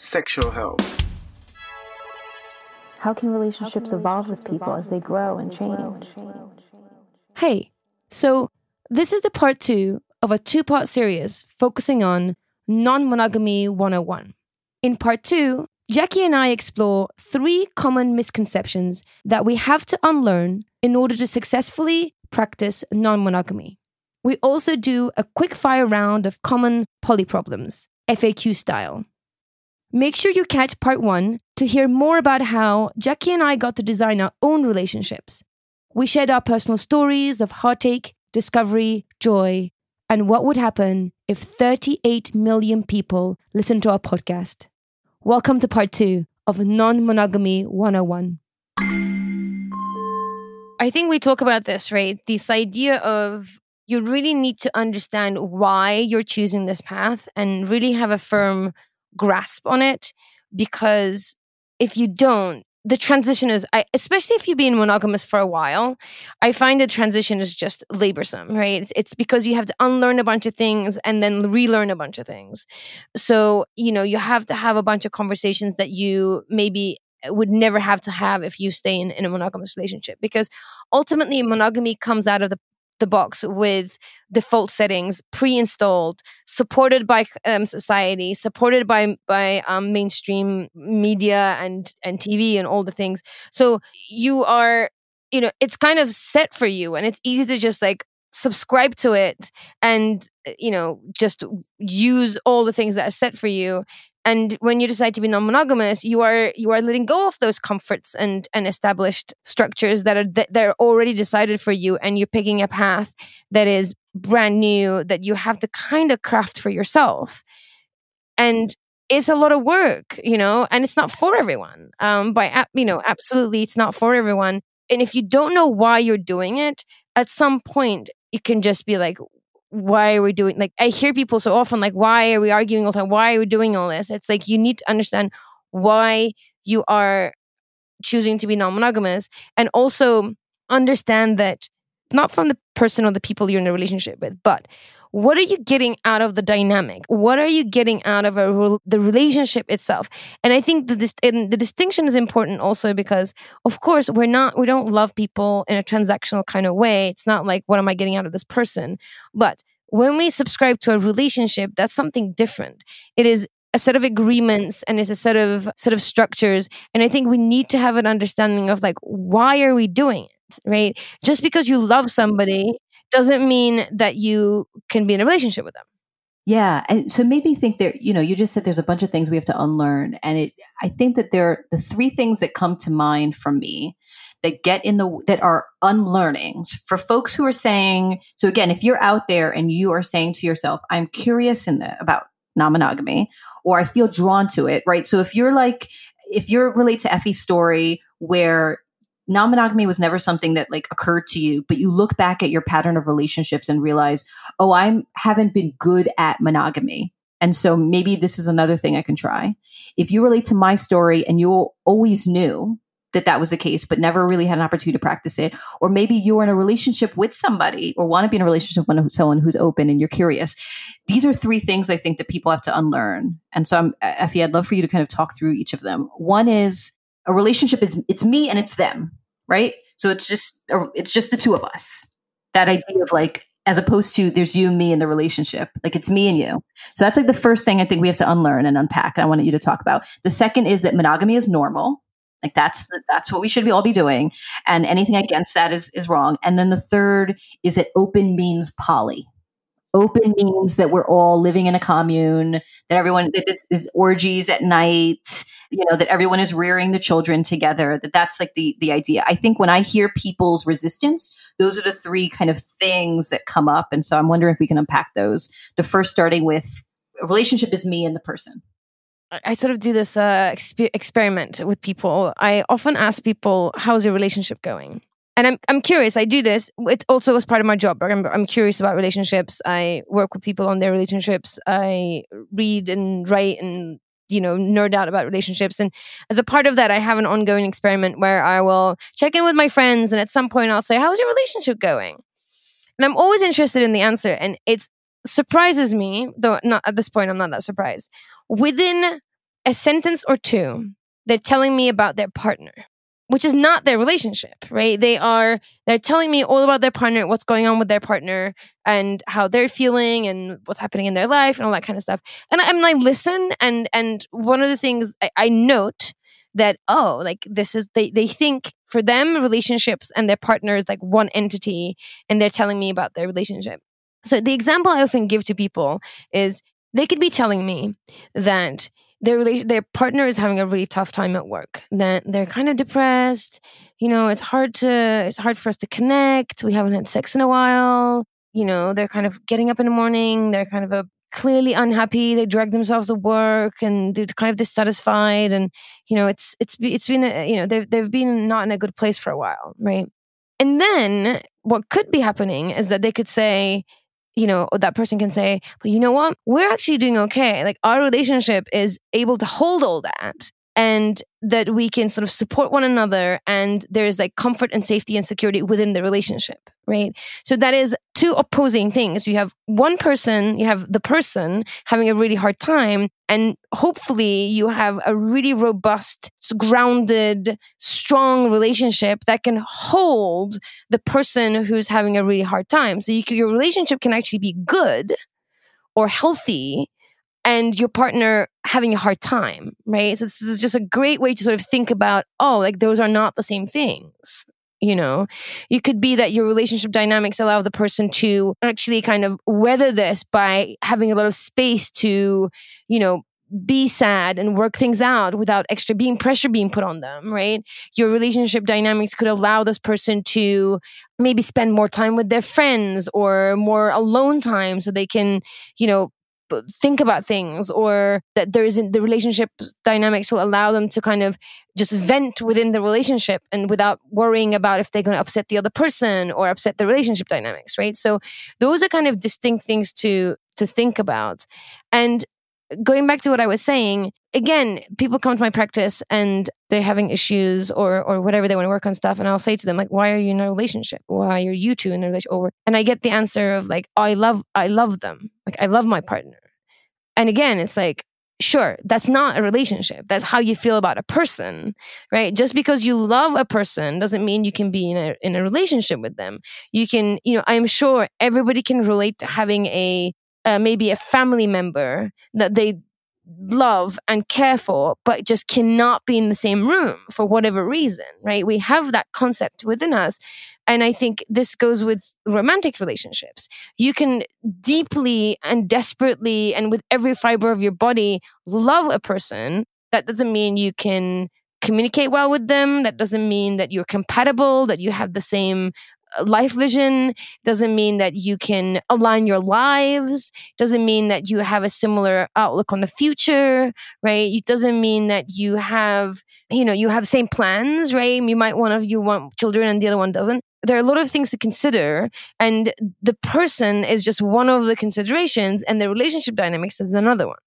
sexual health. How can relationships evolve with people as they grow and change? Hey, so this is the part two of a two part series focusing on non monogamy 101. In part two, Jackie and I explore three common misconceptions that we have to unlearn in order to successfully practice non monogamy. We also do a quick fire round of common poly problems, FAQ style. Make sure you catch part one to hear more about how Jackie and I got to design our own relationships. We shared our personal stories of heartache, discovery, joy, and what would happen if 38 million people listened to our podcast. Welcome to part two of Non Monogamy 101. I think we talk about this, right? This idea of you really need to understand why you're choosing this path and really have a firm grasp on it because if you don't the transition is I, especially if you've been monogamous for a while i find the transition is just laborsome right? It's, it's because you have to unlearn a bunch of things and then relearn a bunch of things. So you know you have to have a bunch of conversations that you maybe would never have to have if you stay in, in a monogamous relationship because ultimately monogamy comes out of the the box with default settings pre-installed supported by um, society supported by by um, mainstream media and and tv and all the things. So you are you know it's kind of set for you and it's easy to just like subscribe to it and you know just use all the things that are set for you and when you decide to be non-monogamous you are you are letting go of those comforts and and established structures that are that they're already decided for you and you're picking a path that is brand new that you have to kind of craft for yourself. And it's a lot of work you know and it's not for everyone. Um by you know absolutely it's not for everyone. And if you don't know why you're doing it at some point it can just be like why are we doing like i hear people so often like why are we arguing all the time? Why are we doing all this? It's like you need to understand why you are choosing to be non-monogamous and also understand that not from the person or the people you're in a relationship with but what are you getting out of the dynamic? What are you getting out of a, the relationship itself? And i think the distinction is important also because of course we're not we don't love people in a transactional kind of way. It's not like what am i getting out of this person? But when we subscribe to a relationship that's something different. It is a set of agreements and it's a set of set of structures. And i think we need to have an understanding of like why are we doing it right? Just because you love somebody doesn't mean that you can be in a relationship with them. Yeah, and so maybe think there. You know, you just said there's a bunch of things we have to unlearn, and it. I think that there are the three things that come to mind for me that get in the that are unlearnings for folks who are saying. So again, if you're out there and you are saying to yourself, "I'm curious in the about non-monogamy," or "I feel drawn to it," right? So if you're like, if you're relate to Effie's story where non-monogamy was never something that like occurred to you but you look back at your pattern of relationships and realize oh i haven't been good at monogamy. And so maybe this is another thing i can try. If you relate to my story and you always knew that that was the case but never really had an opportunity to practice it or maybe you're in a relationship with somebody or want to be in a relationship with someone who's open and you're curious these are three things i think that people have to unlearn. And so i'm effie i'd love for you to kind of talk through each of them. One is a relationship is it's me and it's them right? So it's just it's just the two of us. That idea of like as opposed to there's you and me in the relationship like it's me and you. So that's like the first thing i think we have to unlearn and unpack i wanted you to talk about. The second is that monogamy is normal. Like that's the, that's what we should be all be doing and anything against that is is wrong. And then the third is that open means poly. Open means that we're all living in a commune that everyone that it's orgies at night you know that everyone is rearing the children together that that's like the the idea i think when i hear people's resistance those are the three kind of things that come up and so i'm wondering if we can unpack those the first starting with a relationship is me and the person I sort of do this uh, expe- experiment with people. I often ask people, "How's your relationship going?" And I'm I'm curious. I do this. It's also as part of my job. I'm I'm curious about relationships. I work with people on their relationships. I read and write and you know nerd out about relationships. And as a part of that, I have an ongoing experiment where I will check in with my friends, and at some point, I'll say, "How's your relationship going?" And I'm always interested in the answer, and it surprises me. Though not at this point, I'm not that surprised. Within a sentence or two, they're telling me about their partner, which is not their relationship, right? They are they're telling me all about their partner, what's going on with their partner, and how they're feeling, and what's happening in their life, and all that kind of stuff. And I, and I listen, and and one of the things I, I note that oh, like this is they they think for them relationships and their partner is like one entity, and they're telling me about their relationship. So the example I often give to people is they could be telling me that their relation their partner is having a really tough time at work. That they're kind of depressed. You know it's hard to it's hard for us to connect. We haven't had sex in a while. You know they're kind of getting up in the morning. They're kind of a clearly unhappy. They drag themselves to work and they're kind of dissatisfied. And you know it's it's it's been a, you know they've, they've been not in a good place for a while right? And then what could be happening is that they could say you know, that person can say, but you know what? We're actually doing okay. Like our relationship is able to hold all that and that we can sort of support one another and there's like comfort and safety and security within the relationship, right? So that is two opposing things. You have one person, you have the person having a really hard time and hopefully you have a really robust, grounded, strong relationship that can hold the person who's having a really hard time. So you can, your relationship can actually be good or healthy and your partner having a hard time, right? So this is just a great way to sort of think about, oh, like those are not the same things. You know, it could be that your relationship dynamics allow the person to actually kind of weather this by having a lot of space to, you know, be sad and work things out without extra being pressure being put on them, right? Your relationship dynamics could allow this person to maybe spend more time with their friends or more alone time so they can, you know, think about things or that there isn't the relationship dynamics will allow them to kind of just vent within the relationship and without worrying about if they're going to upset the other person or upset the relationship dynamics right? So those are kind of distinct things to to think about. And going back to what i was saying again people come to my practice and they're having issues or or whatever they want to work on stuff and i'll say to them like why are you in a relationship? Why are you two in a relationship? And i get the answer of like oh, i love i love them. Like i love my partner and again, it's like, sure, that's not a relationship. That's how you feel about a person, right? Just because you love a person doesn't mean you can be in a in a relationship with them. You can, you know, I'm sure everybody can relate to having a uh, maybe a family member that they love and care for, but just cannot be in the same room for whatever reason, right? We have that concept within us. And I think this goes with romantic relationships. You can deeply and desperately and with every fiber of your body love a person. That doesn't mean you can communicate well with them. That doesn't mean that you're compatible, that you have the same life vision doesn't mean that you can align your lives doesn't mean that you have a similar outlook on the future right? It doesn't mean that you have you know you have same plans right? You might one of you want children and the other one doesn't. There are a lot of things to consider and the person is just one of the considerations and the relationship dynamics is another one.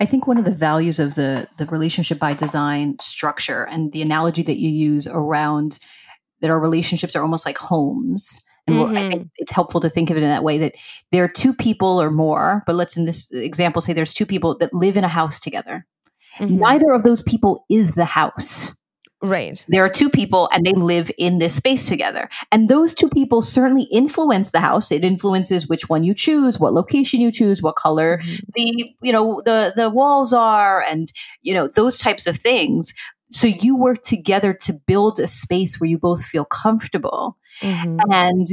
I think one of the values of the the relationship by design structure and the analogy that you use around that our relationships are almost like homes. And mm-hmm. I think it's helpful to think of it in that way that there are two people or more, but let's in this example say there's two people that live in a house together. Mm-hmm. Neither of those people is the house. Right. There are two people and they live in this space together. And those two people certainly influence the house. It influences which one you choose, what location you choose, what color mm-hmm. the, you know, the the walls are and, you know, those types of things. So you work together to build a space where you both feel comfortable. Mm-hmm. And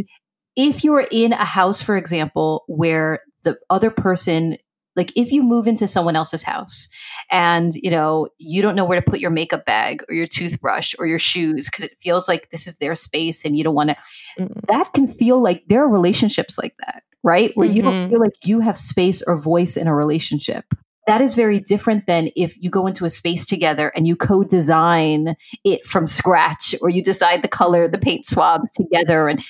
if you're in a house, for example, where the other person like if you move into someone else's house and you know you don't know where to put your makeup bag or your toothbrush or your shoes because it feels like this is their space and you don't want to mm-hmm. that can feel like there are relationships like that right where mm-hmm. you don't mm-hmm. feel like you have space or voice in a relationship that is very different than if you go into a space together and you co-design it from scratch or you decide the color the paint swabs together and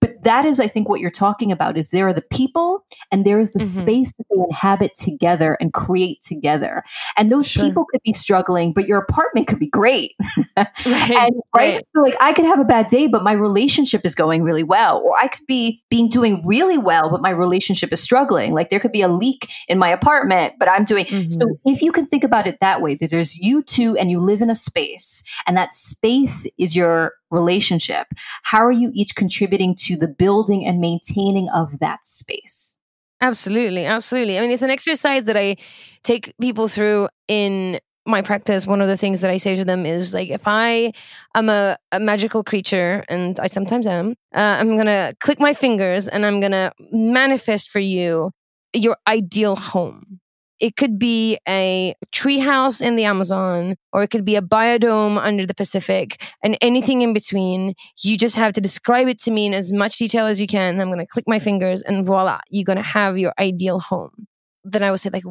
but that is i think what you're talking about is there are the people and there is the mm-hmm. space that they inhabit together and create together and those sure. people could be struggling but your apartment could be great right, and right, right, So like i could have a bad day but my relationship is going really well or i could be being doing really well but my relationship is struggling like there could be a leak in my apartment but i'm doing mm-hmm. so if you can think about it that way that there's you two and you live in a space and that space is your relationship, how are you each contributing to the building and maintaining of that space? Absolutely, absolutely. I mean, it's an exercise that I take people through in my practice. One of the things that I say to them is like, if I am a, a magical creature, and I sometimes am, uh, I'm gonna click my fingers and I'm gonna manifest for you your ideal home. It could be a treehouse in the Amazon, or it could be a biodome under the Pacific, and anything in between. You just have to describe it to me in as much detail as you can. I'm going to click my fingers, and voila, you're going to have your ideal home. Then I would say, like,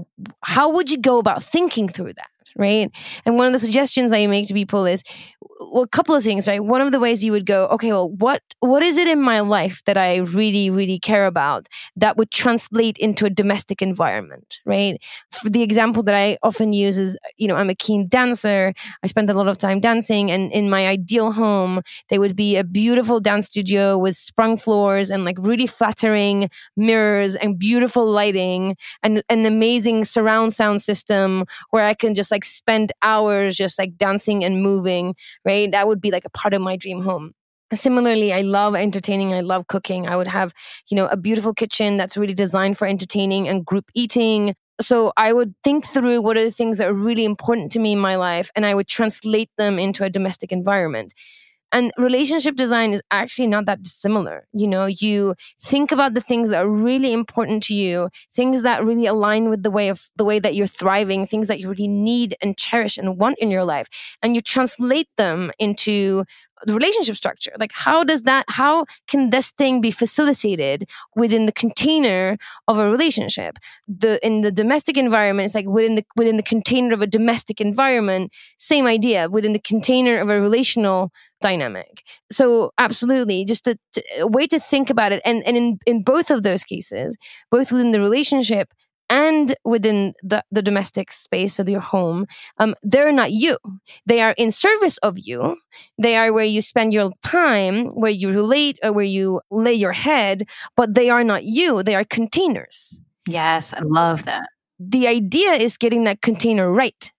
how would you go about thinking through that? Right? And one of the suggestions I make to people is well, a couple of things, right? One of the ways you would go, okay, well, what what is it in my life that I really, really care about that would translate into a domestic environment, right? For the example that I often use is, you know, I'm a keen dancer. I spend a lot of time dancing, and in my ideal home, there would be a beautiful dance studio with sprung floors and like really flattering mirrors and beautiful lighting and an amazing surround sound system where I can just like spend hours just like dancing and moving, right? That would be like a part of my dream home. Similarly i love entertaining i love cooking. I would have you know a beautiful kitchen that's really designed for entertaining and group eating. So i would think through what are the things that are really important to me in my life and i would translate them into a domestic environment and relationship design is actually not that dissimilar. You know, you think about the things that are really important to you, things that really align with the way of the way that you're thriving, things that you really need and cherish and want in your life, and you translate them into the relationship structure like how does that how can this thing be facilitated within the container of a relationship the in the domestic environment it's like within the within the container of a domestic environment same idea within the container of a relational dynamic. So absolutely, just a, a, way to think about it. And and in in both of those cases, both within the relationship and within the, the domestic space of your home, um, they're not you. They are in service of you. They are where you spend your time, where you relate, or where you lay your head, but they are not you. They are containers. Yes, I love that. The idea is getting that container right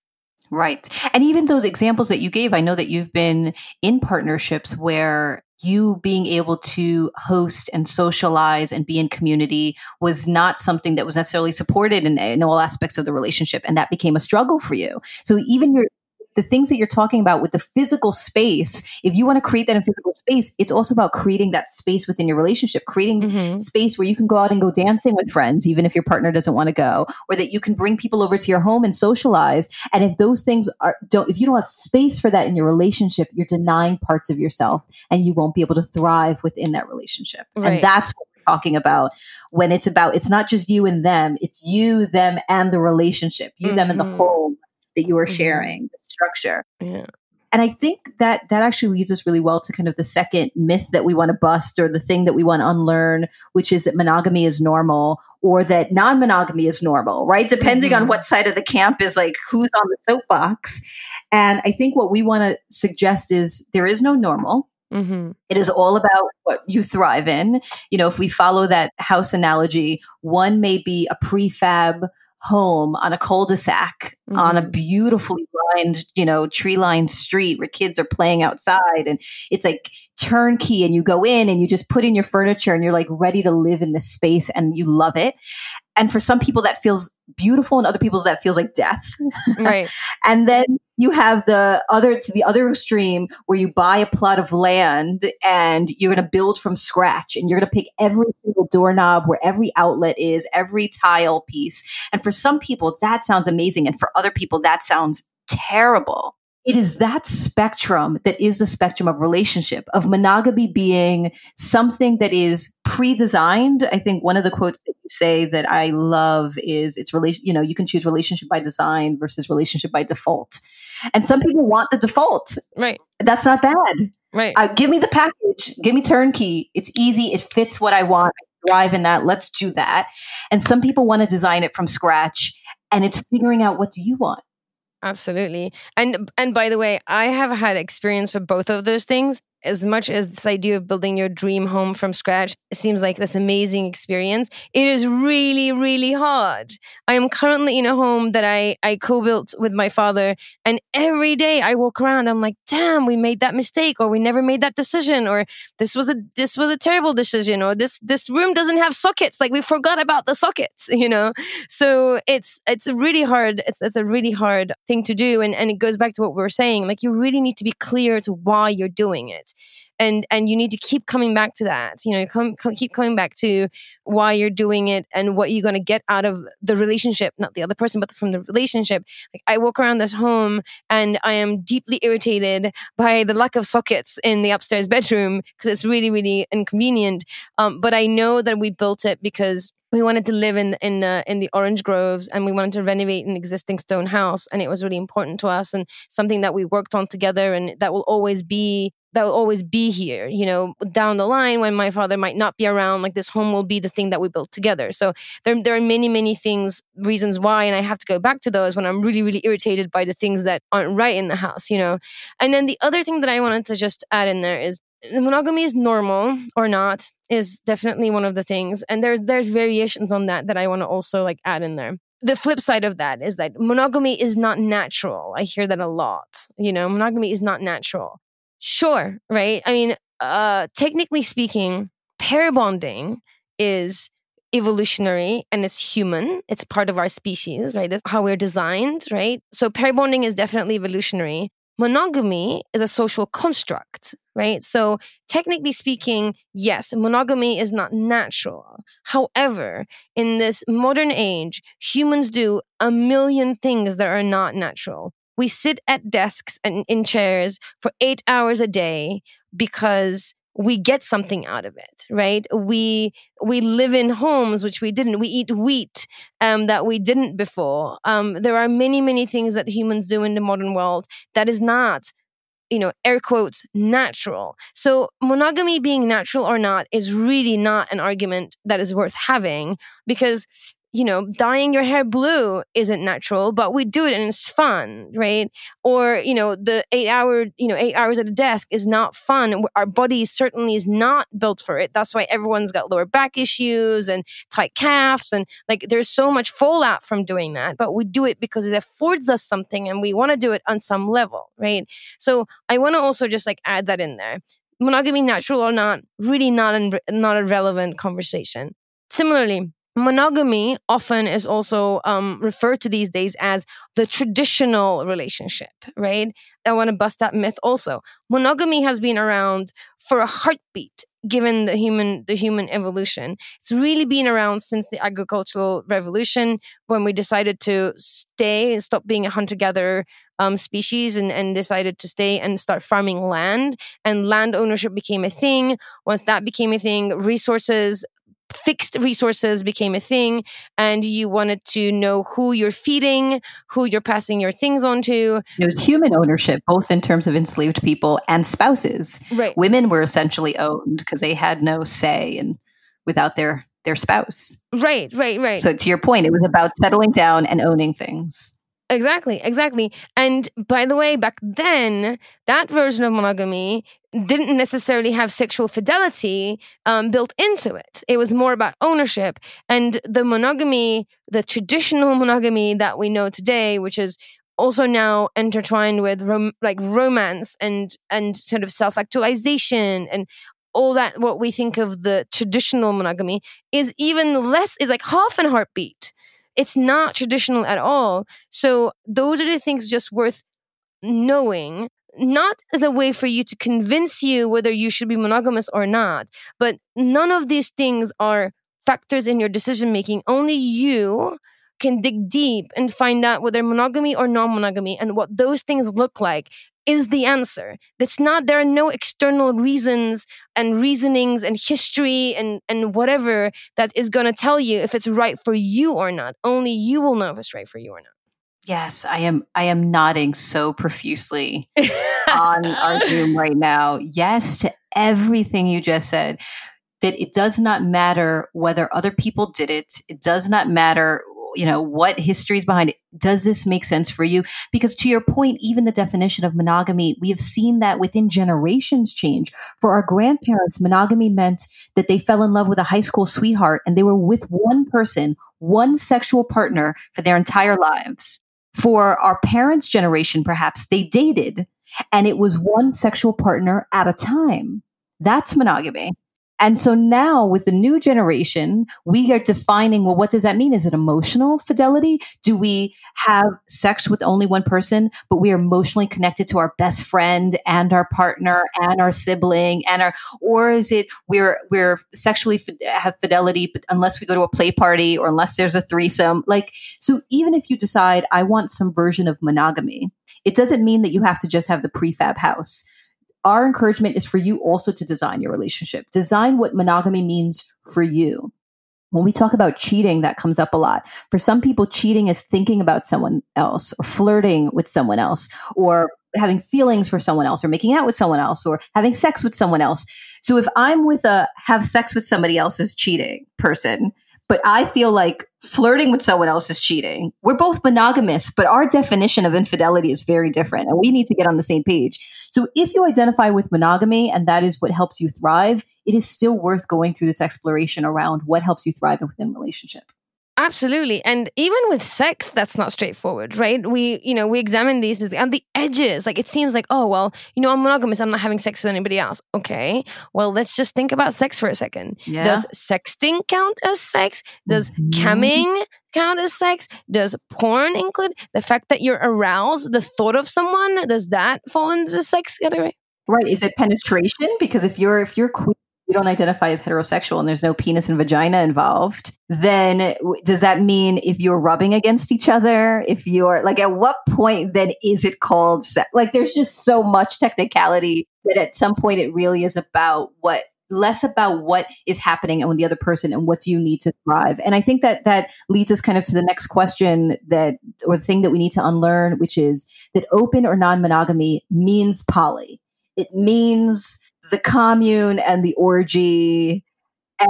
Right. And even those examples that you gave, I know that you've been in partnerships where you being able to host and socialize and be in community was not something that was necessarily supported in, in all aspects of the relationship. And that became a struggle for you. So even your the things that you're talking about with the physical space, if you want to create that in physical space, it's also about creating that space within your relationship, creating mm-hmm. space where you can go out and go dancing with friends, even if your partner doesn't want to go, or that you can bring people over to your home and socialize. And if those things are don't, if you don't have space for that in your relationship, you're denying parts of yourself and you won't be able to thrive within that relationship. Right. And that's what we're talking about when it's about, it's not just you and them, it's you, them, and the relationship, you, mm-hmm. them, and the home that you are mm-hmm. sharing, structure. Yeah. And I think that that actually leads us really well to kind of the second myth that we want to bust or the thing that we want to unlearn, which is that monogamy is normal or that non monogamy is normal, right? Depending mm-hmm. on what side of the camp is like who's on the soapbox. And I think what we want to suggest is there is no normal. Mm-hmm. It is all about what you thrive in. You know, if we follow that house analogy, one may be a prefab home on a cul-de-sac mm-hmm. on a mm-hmm. beautifully lined, you know, tree lined street where kids are playing outside and it's like turnkey and you go in and you just put in your furniture and you're like ready to live in this space and you love it. And for some people that feels beautiful and other people that feels like death. Right. and then you have the other to the other extreme where you buy a plot of land and you're going to build from scratch and you're going to pick every single doorknob where every outlet is, every tile piece. And for some people that sounds amazing and for other people that sounds terrible. It is that spectrum that is the spectrum of relationship of monogamy being something that is pre-designed. I think one of the quotes that you say that i love is it's relation you know you can choose relationship by design versus relationship by default. And some people want the default. Right. That's not bad. Right. Uh, give me the package. Give me turnkey. It's easy. It fits what i want. I thrive in that. Let's do that. And some people want to design it from scratch and it's figuring out what do you want Absolutely. And and by the way, I have had experience with both of those things as much as this idea of building your dream home from scratch seems like this amazing experience, it is really, really hard. I am currently in a home that I, I co built with my father. And every day I walk around, I'm like, damn, we made that mistake, or we never made that decision, or this was a this was a terrible decision, or this this room doesn't have sockets. Like we forgot about the sockets, you know? So it's it's really hard. It's it's a really hard thing to do. And and it goes back to what we were saying. Like you really need to be clear to why you're doing it and and you need to keep coming back to that you know come, come keep coming back to why you're doing it and what you're going to get out of the relationship not the other person but from the relationship. Like i walk around this home and i am deeply irritated by the lack of sockets in the upstairs bedroom because it's really really inconvenient um, but i know that we built it because we wanted to live in in the in the orange groves and we wanted to renovate an existing stone house and it was really important to us and something that we worked on together and that will always be that will always be here you know down the line when my father might not be around like this home will be the thing that we built together. So there, there are many many things reasons why and i have to go back to those when i'm really really irritated by the things that aren't right in the house you know? And then the other thing that i wanted to just add in there is monogamy is normal or not is definitely one of the things and there's there's variations on that that i want to also like add in there. The flip side of that is that monogamy is not natural. I hear that a lot you know? Monogamy is not natural Sure, right? I mean, uh, technically speaking, pair bonding is evolutionary and it's human. It's part of our species, right? That's how we're designed, right? So pair bonding is definitely evolutionary. Monogamy is a social construct, right? So technically speaking, yes, monogamy is not natural. However, in this modern age, humans do a million things that are not natural we sit at desks and in chairs for eight hours a day because we get something out of it right? We we live in homes which we didn't. We eat wheat um, that we didn't before. Um, there are many many things that humans do in the modern world that is not you know air quotes natural. So monogamy being natural or not is really not an argument that is worth having because you know, dyeing your hair blue isn't natural, but we do it and it's fun, right? Or, you know, the eight hour, you know, eight hours at a desk is not fun. Our body certainly is not built for it. That's why everyone's got lower back issues and tight calves. And like there's so much fallout from doing that, but we do it because it affords us something and we want to do it on some level, right? So I want to also just like add that in there. Monogamy, natural or not, really not, an, not a relevant conversation. Similarly, monogamy often is also um, referred to these days as the traditional relationship right? I want to bust that myth also. Monogamy has been around for a heartbeat given the human the human evolution. It's really been around since the agricultural revolution when we decided to stay and stop being a hunter gatherer um, species and, and decided to stay and start farming land and land ownership became a thing. Once that became a thing resources fixed resources became a thing and you wanted to know who you're feeding who you're passing your things on to. It was human ownership both in terms of enslaved people and spouses. Right. Women were essentially owned because they had no say and without their their spouse. Right right right. So to your point it was about settling down and owning things. Exactly, exactly. And by the way, back then, that version of monogamy didn't necessarily have sexual fidelity um, built into it. It was more about ownership. And the monogamy, the traditional monogamy that we know today, which is also now intertwined with rom- like romance and and sort of self actualization and all that what we think of the traditional monogamy is even less is like half an heartbeat it's not traditional at all. So those are the things just worth knowing not as a way for you to convince you whether you should be monogamous or not, but none of these things are factors in your decision making. Only you can dig deep and find out whether monogamy or non-monogamy and what those things look like is the answer. That's not, there are no external reasons and reasonings and history and, and whatever that is going to tell you if it's right for you or not. Only you will know if it's right for you or not. Yes, I am. I am nodding so profusely on our Zoom right now. Yes to everything you just said. That it does not matter whether other people did it. It does not matter you know what history is behind it does this make sense for you because to your point even the definition of monogamy we have seen that within generations change for our grandparents monogamy meant that they fell in love with a high school sweetheart and they were with one person one sexual partner for their entire lives for our parents generation perhaps they dated and it was one sexual partner at a time. That's monogamy and so now with the new generation, we are defining, well, what does that mean? Is it emotional fidelity? Do we have sex with only one person, but we are emotionally connected to our best friend and our partner and our sibling and our, or is it we're, we're sexually have fidelity, but unless we go to a play party or unless there's a threesome, like, so even if you decide I want some version of monogamy, it doesn't mean that you have to just have the prefab house our encouragement is for you also to design your relationship. Design what monogamy means for you. When we talk about cheating, that comes up a lot. For some people, cheating is thinking about someone else or flirting with someone else or having feelings for someone else or making out with someone else or having sex with someone else. So if I'm with a have sex with somebody else's cheating person, but I feel like flirting with someone else is cheating. We're both monogamous, but our definition of infidelity is very different and we need to get on the same page. So if you identify with monogamy and that is what helps you thrive, it is still worth going through this exploration around what helps you thrive within relationship. Absolutely. And even with sex, that's not straightforward, right? We, you know, we examine these on the edges. Like it seems like, oh, well, you know, I'm monogamous. I'm not having sex with anybody else. Okay. Well, let's just think about sex for a second. Yeah. Does sexting count as sex? Does mm-hmm. camming count as sex? Does porn include the fact that you're aroused, the thought of someone? Does that fall into the sex category? Right. Is it penetration? Because if you're if you're queer you don't identify as heterosexual and there's no penis and vagina involved, then does that mean if you're rubbing against each other, if you're like, at what point then is it called sex? Like, there's just so much technicality that at some point it really is about what less about what is happening and with the other person and what do you need to thrive and i think that that leads us kind of to the next question that or the thing that we need to unlearn which is that open or non-monogamy means poly it means the commune and the orgy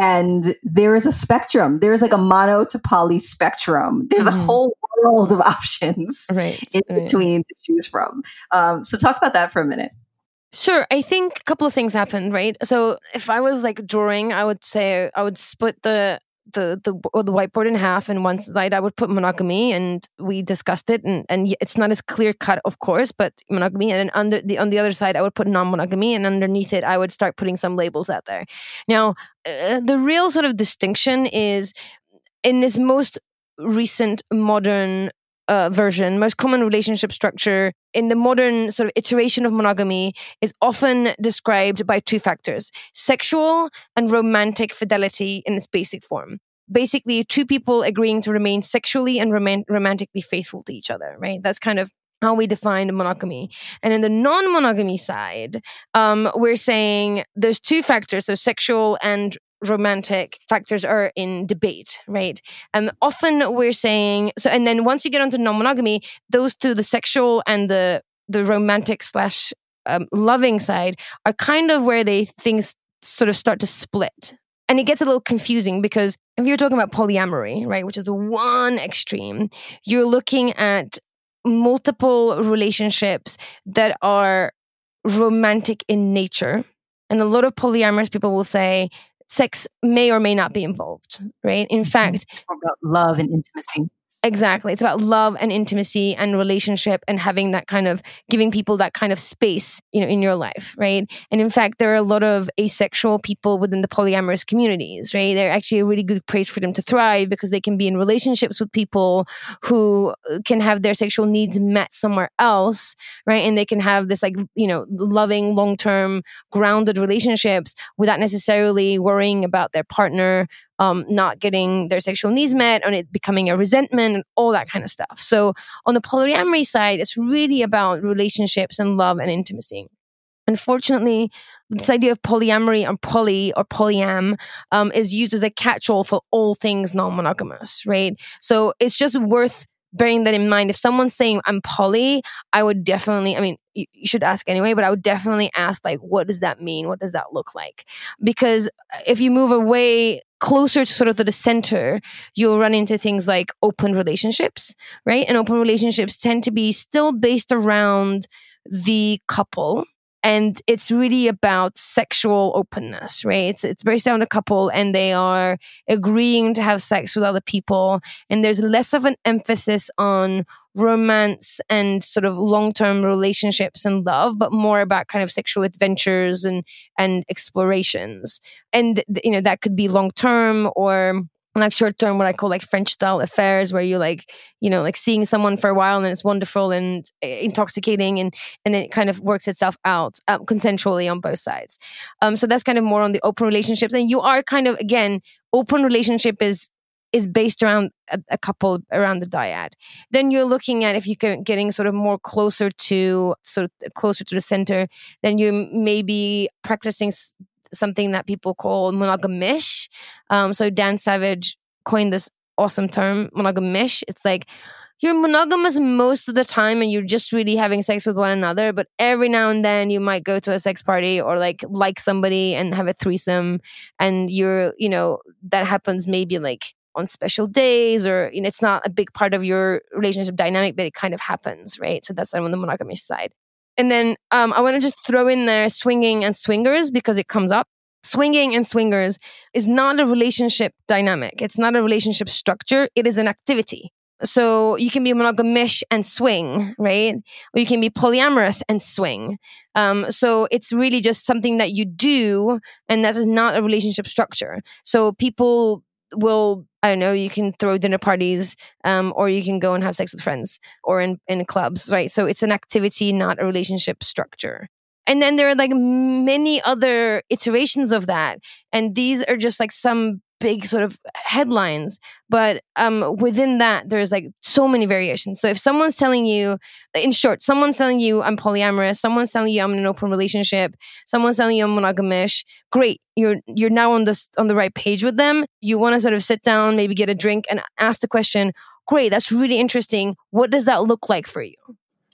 and there is a spectrum there's like a mono to poly spectrum there's mm-hmm. a whole world of options right, in right. between to choose from um, so talk about that for a minute Sure. I think a couple of things happened, right? So if I was like drawing, I would say I would split the the the the whiteboard in half, and one side I would put monogamy, and we discussed it, and and it's not as clear cut, of course, but monogamy, and then under the on the other side I would put non-monogamy, and underneath it I would start putting some labels out there. Now, uh, the real sort of distinction is in this most recent modern uh, version, most common relationship structure in the modern sort of iteration of monogamy is often described by two factors sexual and romantic fidelity in its basic form. Basically, two people agreeing to remain sexually and rom- romantically faithful to each other, right? That's kind of how we define monogamy. And in the non monogamy side, um, we're saying there's two factors, so sexual and romantic factors are in debate, right? And um, often we're saying so, and then once you get onto non-monogamy, those two, the sexual and the the romantic slash um, loving side, are kind of where they things sort of start to split. And it gets a little confusing because if you're talking about polyamory, right, which is the one extreme, you're looking at multiple relationships that are romantic in nature. And a lot of polyamorous people will say sex may or may not be involved, right? In mm-hmm. fact, about love and intimacy. Exactly. It's about love and intimacy and relationship and having that kind of giving people that kind of space, you know, in your life, right? And in fact, there are a lot of asexual people within the polyamorous communities, right? They're actually a really good place for them to thrive because they can be in relationships with people who uh, can have their sexual needs met somewhere else, right? And they can have this like, you know, loving, long-term, grounded relationships without necessarily worrying about their partner um, not getting their sexual needs met, and it becoming a resentment, and all that kind of stuff. So on the polyamory side, it's really about relationships and love and intimacy. Unfortunately, this idea of polyamory or poly or polyam um, is used as a catch-all for all things non-monogamous, right? So it's just worth bearing that in mind. If someone's saying I'm poly, I would definitely, I mean, you, should ask anyway, but I would definitely ask, like, what does that mean? What does that look like? Because if you move away closer to sort of to the center, you'll run into things like open relationships, right? And open relationships tend to be still based around the couple and it's really about sexual openness right it's, it's based on a couple and they are agreeing to have sex with other people and there's less of an emphasis on romance and sort of long-term relationships and love but more about kind of sexual adventures and and explorations. And you know that could be long term or like short term what i call like french style affairs where you like you know like seeing someone for a while and it's wonderful and eh, intoxicating and and then it kind of works itself out um, consensually on both sides. Um so that's kind of more on the open relationships. And you are kind of again open relationship is is based around a, a couple around the dyad then you're looking at if you're getting sort of more closer to sort of closer to the center then you may be practicing something that people call monogamish. Um, so Dan Savage coined this awesome term, monogamish. It's like you're monogamous most of the time and you're just really having sex with one another, but every now and then you might go to a sex party or like like somebody and have a threesome and you're, you know, that happens maybe like on special days or you know it's not a big part of your relationship dynamic but it kind of happens right so that's on the monogamy side and then um, I want to just throw in there swinging and swingers because it comes up. Swinging and swingers is not a relationship dynamic. It's not a relationship structure. It is an activity. So you can be monogamish and swing, right? Or you can be polyamorous and swing. Um, so it's really just something that you do, and that is not a relationship structure. So people will I don't know, you can throw dinner parties, um, or you can go and have sex with friends or in, in clubs, right? So it's an activity, not a relationship structure. And then there are like many other iterations of that. And these are just like some big sort of headlines but um, within that there's like so many variations. So if someone's telling you in short someone's telling you i'm polyamorous someone's telling you i'm in an open relationship someone's telling you i'm monogamish great you're you're now on the on the right page with them. You want to sort of sit down maybe get a drink and ask the question great that's really interesting. What does that look like for you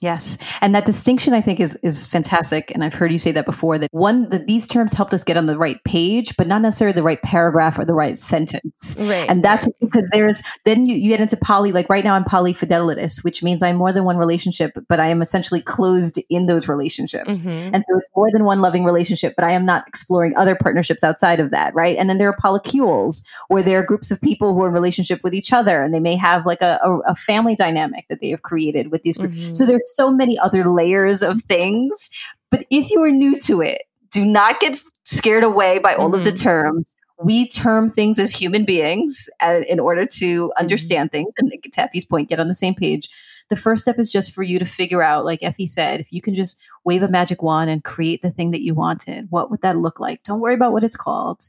Yes. And that distinction I think is is fantastic. And I've heard you say that before that one that these terms helped us get on the right page, but not necessarily the right paragraph or the right sentence. Right. And that's because there's then you, you get into poly, like right now I'm polyfidelitous, which means I'm more than one relationship, but I am essentially closed in those relationships. Mm-hmm. And so it's more than one loving relationship, but I am not exploring other partnerships outside of that, right? And then there are polycules where there are groups of people who are in relationship with each other and they may have like a, a, a family dynamic that they have created with these groups. Mm-hmm. So there's so many other layers of things. But if you are new to it, do not get scared away by all mm-hmm. of the mm-hmm. terms. We term things as human beings uh, in order to mm-hmm. understand things and to Effie's point, get on the same page. The first step is just for you to figure out, like Effie said, if you can just wave a magic wand and create the thing that you wanted, what would that look like? Don't worry about what it's called.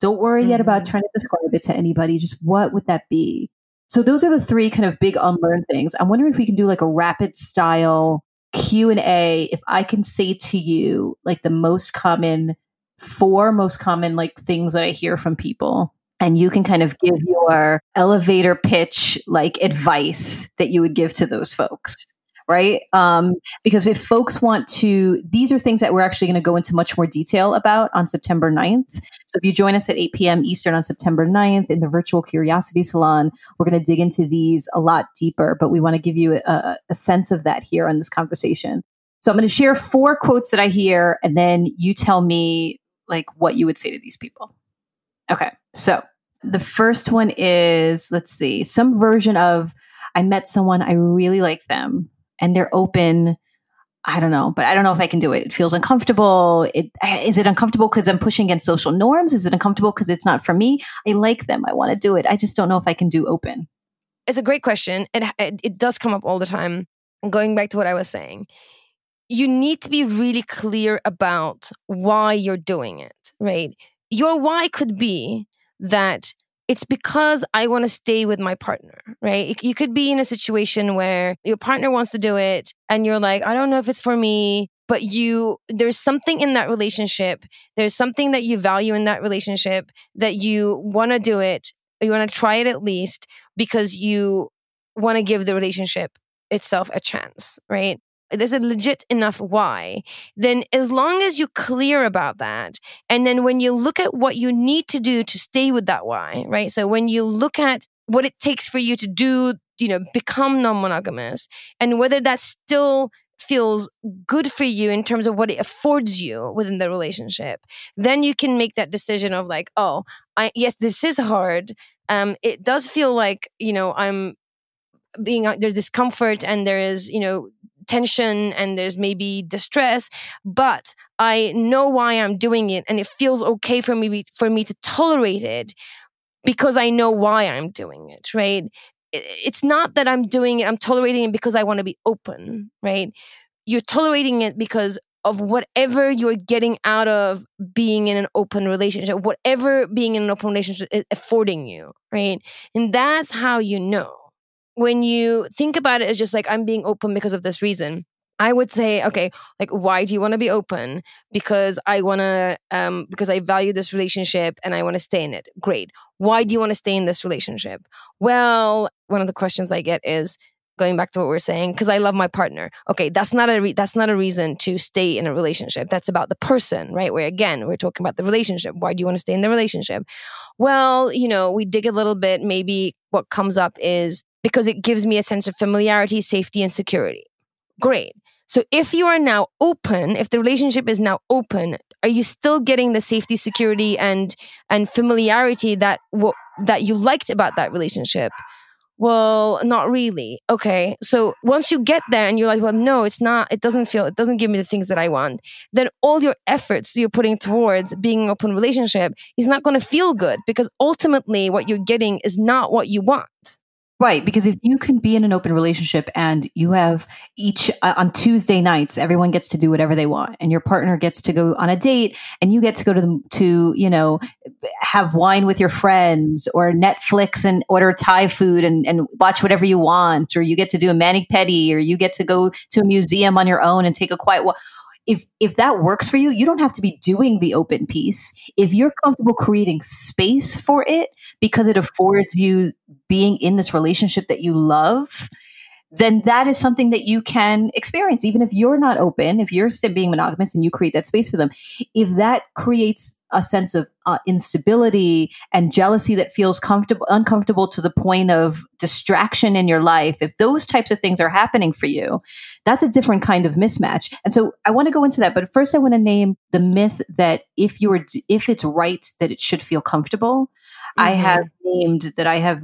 Don't worry mm-hmm. yet about mm-hmm. trying to describe it to anybody. Just what would that be? So those are the three kind of big unlearned things. I'm wondering if we can do like a rapid style Q&A if I can say to you like the most common four most common like things that I hear from people and you can kind of give your elevator pitch like advice that you would give to those folks right? Um, because if folks want to, these are things that we're actually going to go into much more detail about on September 9th. So if you join us at 8 p.m. Eastern on September 9th in the virtual Curiosity Salon, we're going to dig into these a lot deeper, but we want to give you a, a sense of that here on this conversation. So I'm going to share four quotes that I hear, and then you tell me like what you would say to these people. Okay. So the first one is let's see, some version of I met someone, I really like them and they're open I don't know, but I don't know if I can do it. It feels uncomfortable. It is it uncomfortable because I'm pushing against social norms? Is it uncomfortable because it's not for me? I like them. I want to do it. I just don't know if I can do open. It's a great question. It it, it does come up all the time. Going back to what I was saying, you need to be really clear about why you're doing it. Right? Your why could be that it's because I want to stay with my partner, right? You could be in a situation where your partner wants to do it and you're like, I don't know if it's for me, but you, there's something in that relationship. There's something that you value in that relationship that you want to do it. You want to try it at least because you want to give the relationship itself a chance, right? There's a legit enough why, then as long as you're clear about that, and then when you look at what you need to do to stay with that why, right? So when you look at what it takes for you to do, you know, become non monogamous, and whether that still feels good for you in terms of what it affords you within the relationship, then you can make that decision of like, oh, I, yes, this is hard. Um, it does feel like, you know, I'm being there's discomfort and there is you know tension and there's maybe distress but i know why i'm doing it and it feels okay for me for me to tolerate it because i know why i'm doing it right? It's not that i'm doing it i'm tolerating it because i want to be open right? You're tolerating it because of whatever you're getting out of being in an open relationship, whatever being in an open relationship is affording you, right? And that's how you know when you think about it as just like I'm being open because of this reason, I would say, okay, like why do you want to be open? Because I want to, um, because I value this relationship and I want to stay in it. Great. Why do you want to stay in this relationship? Well, one of the questions I get is going back to what we are saying because I love my partner. Okay, that's not a re- that's not a reason to stay in a relationship. That's about the person, right? Where again, we're talking about the relationship. Why do you want to stay in the relationship? Well, you know, we dig a little bit. Maybe what comes up is because it gives me a sense of familiarity, safety, and security. Great. So if you are now open, if the relationship is now open, are you still getting the safety, security, and and familiarity that w- that you liked about that relationship? Well, not really. Okay. So once you get there and you're like, well, no, it's not, it doesn't feel, it doesn't give me the things that I want, then all your efforts you're putting towards being an open relationship is not going to feel good because ultimately what you're getting is not what you want. Right, because if you can be in an open relationship and you have each uh, on Tuesday nights, everyone gets to do whatever they want, and your partner gets to go on a date, and you get to go to the, to you know have wine with your friends, or Netflix and order Thai food and, and watch whatever you want, or you get to do a mani pedi, or you get to go to a museum on your own and take a quiet walk if if that works for you you don't have to be doing the open piece. If you're comfortable creating space for it because it affords you being in this relationship that you love then that is something that you can experience even if you're not open if you're still being monogamous and you create that space for them if that creates a sense of uh, instability and jealousy that feels comfortable uncomfortable to the point of distraction in your life if those types of things are happening for you that's a different kind of mismatch and so i want to go into that but first i want to name the myth that if you are if it's right that it should feel comfortable mm-hmm. i have named that i have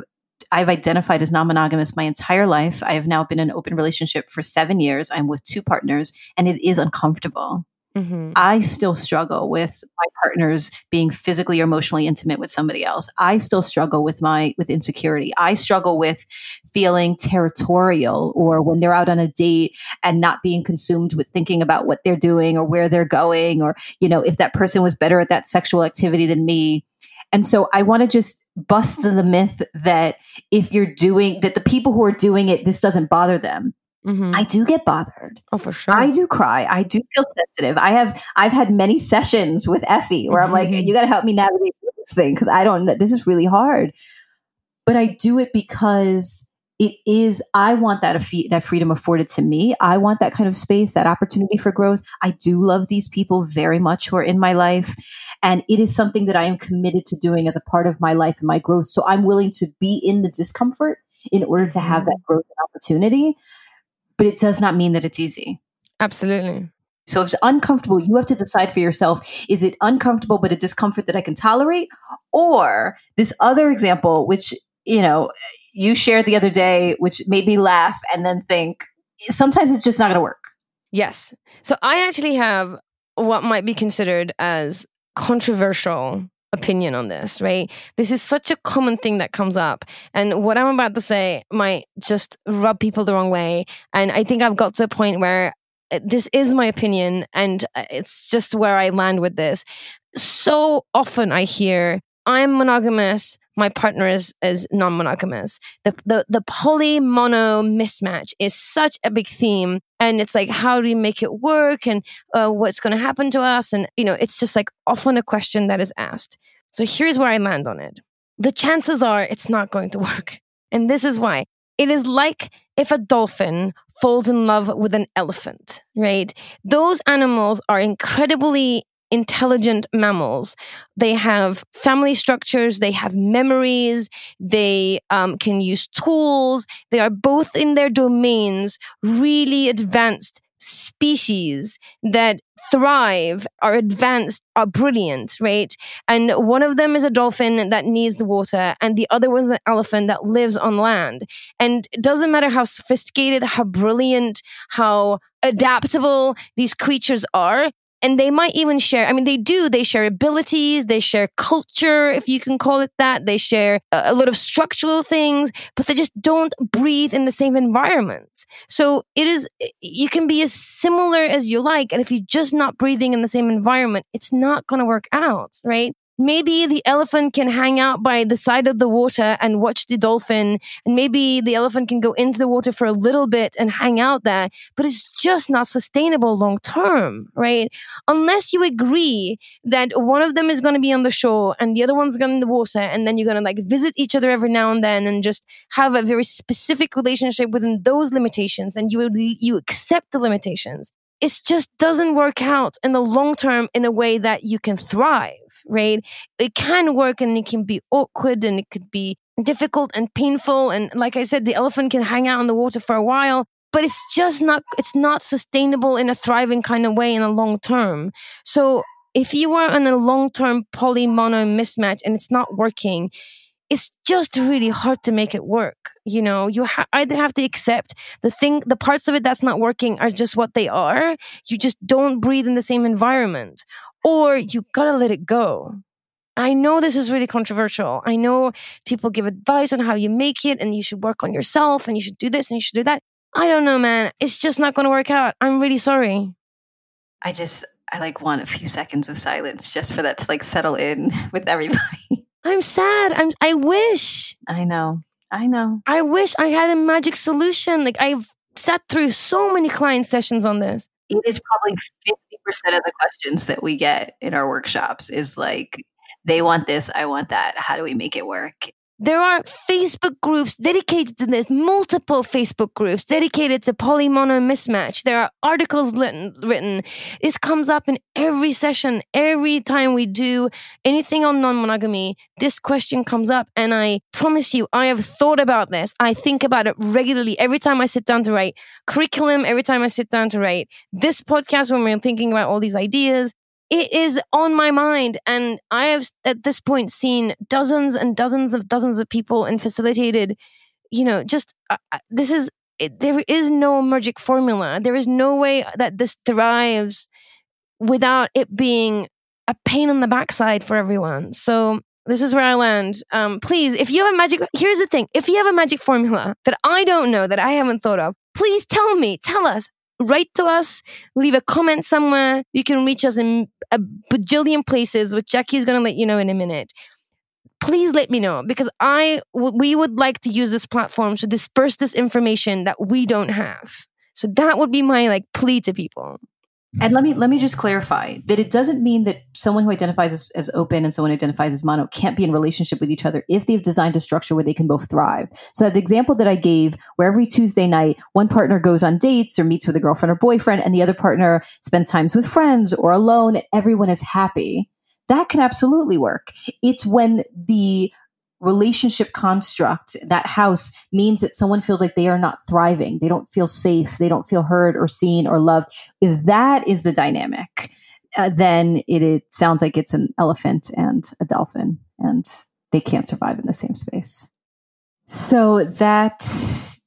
I've identified as non monogamous my entire life. I have now been in an open relationship for seven years. I'm with two partners, and it is uncomfortable. Mm-hmm. I still struggle with my partners being physically or emotionally intimate with somebody else. I still struggle with my with insecurity. I struggle with feeling territorial or when they're out on a date and not being consumed with thinking about what they're doing or where they're going or you know if that person was better at that sexual activity than me. And so I want to just bust the myth that if you're doing that the people who are doing it this doesn't bother them Mm-hmm. I do get bothered. Oh, for sure. I do cry. I do feel sensitive. I have I've had many sessions with Effie where I'm like, mm-hmm. you got to help me navigate this thing because I don't. This is really hard. But I do it because it is. I want that that freedom afforded to me. I want that kind of space, that opportunity for growth. I do love these people very much who are in my life, and it is something that I am committed to doing as a part of my life and my growth. So I'm willing to be in the discomfort in order to have that mm-hmm. growth and opportunity but it does not mean that it's easy. Absolutely. So if it's uncomfortable, you have to decide for yourself is it uncomfortable but a discomfort that I can tolerate? Or this other example, which, you know, you shared the other day, which made me laugh and then think sometimes it's just not going to work. Yes. So I actually have what might be considered as controversial opinion on this, right? This is such a common thing that comes up. And what I'm about to say might just rub people the wrong way. And I think I've got to a point where uh, this is my opinion and uh, it's just where I land with this. So often I hear, I'm monogamous my partner is is non-monogamous. The the the poly mono mismatch is such a big theme, and it's like how do we make it work, and uh, what's going to happen to us, and you know, it's just like often a question that is asked. So here's where I land on it. The chances are it's not going to work, and this is why. It is like if a dolphin falls in love with an elephant, right? Those animals are incredibly intelligent mammals. They have family structures, they have memories, they um, can use tools. They are both in their domains really advanced species that thrive, are advanced, are brilliant, right? And one of them is a dolphin that needs the water, and the other one's an elephant that lives on land. And it doesn't matter how sophisticated, how brilliant, how adaptable these creatures are, and they might even share i mean they do they share abilities they share culture if you can call it that. They share a, a lot of structural things but they just don't breathe in the same environment. So it is you can be as similar as you like and if you're just not breathing in the same environment it's not going to work out right maybe the elephant can hang out by the side of the water and watch the dolphin. And maybe the elephant can go into the water for a little bit and hang out there. But it's just not sustainable long term right? Unless you agree that one of them is going to be on the shore and the other one's going in the water and then you're going to like visit each other every now and then and just have a very specific relationship within those limitations and you you accept the limitations it just doesn't work out in the long term in a way that you can thrive right? It can work and it can be awkward and it could be difficult and painful. And like I said, the elephant can hang out in the water for a while, but it's just not, it's not sustainable in a thriving kind of way in a long term. So if you are in a long term poly mono mismatch and it's not working, it's just really hard to make it work. You know, you ha- either have to accept the thing, the parts of it that's not working are just what they are. You just don't breathe in the same environment, or you gotta let it go. I know this is really controversial. I know people give advice on how you make it and you should work on yourself and you should do this and you should do that. I don't know, man. It's just not going to work out. I'm really sorry. I just, I like want a few seconds of silence just for that to like settle in with everybody. I'm sad. I'm, I wish. I know. I know. I wish I had a magic solution. Like I've sat through so many client sessions on this it is probably 50% of the questions that we get in our workshops is like they want this i want that how do we make it work there are Facebook groups dedicated to this, multiple Facebook groups dedicated to polymono mismatch. There are articles written. This comes up in every session. Every time we do anything on non monogamy, this question comes up. And I promise you, I have thought about this. I think about it regularly every time I sit down to write curriculum, every time I sit down to write this podcast when we're thinking about all these ideas it is on my mind. And i have at this point seen dozens and dozens of dozens of people and facilitated you know just uh, uh, this is it, there is no magic formula. There is no way that this thrives without it being a pain in the backside for everyone. So this is where I land. Um, please, if you have a magic, here's the thing: if you have a magic formula that I don't know, that I haven't thought of, please tell me. Tell us write to us, leave a comment somewhere. You can reach us in a bajillion places, which Jackie's going to let you know in a minute. Please let me know because I w- we would like to use this platform to disperse this information that we don't have. So that would be my like plea to people. And let me let me just clarify that it doesn't mean that someone who identifies as, as, open and someone who identifies as mono can't be in relationship with each other if they've designed a structure where they can both thrive. So that example that I gave, where every Tuesday night one partner goes on dates or meets with a girlfriend or boyfriend, and the other partner spends times with friends or alone, and everyone is happy. That can absolutely work. It's when the relationship construct, that house means that someone feels like they are not thriving. They don't feel safe. They don't feel heard or seen or loved. If that is the dynamic, uh, then it, it sounds like it's an elephant and a dolphin, and they can't survive in the same space. So that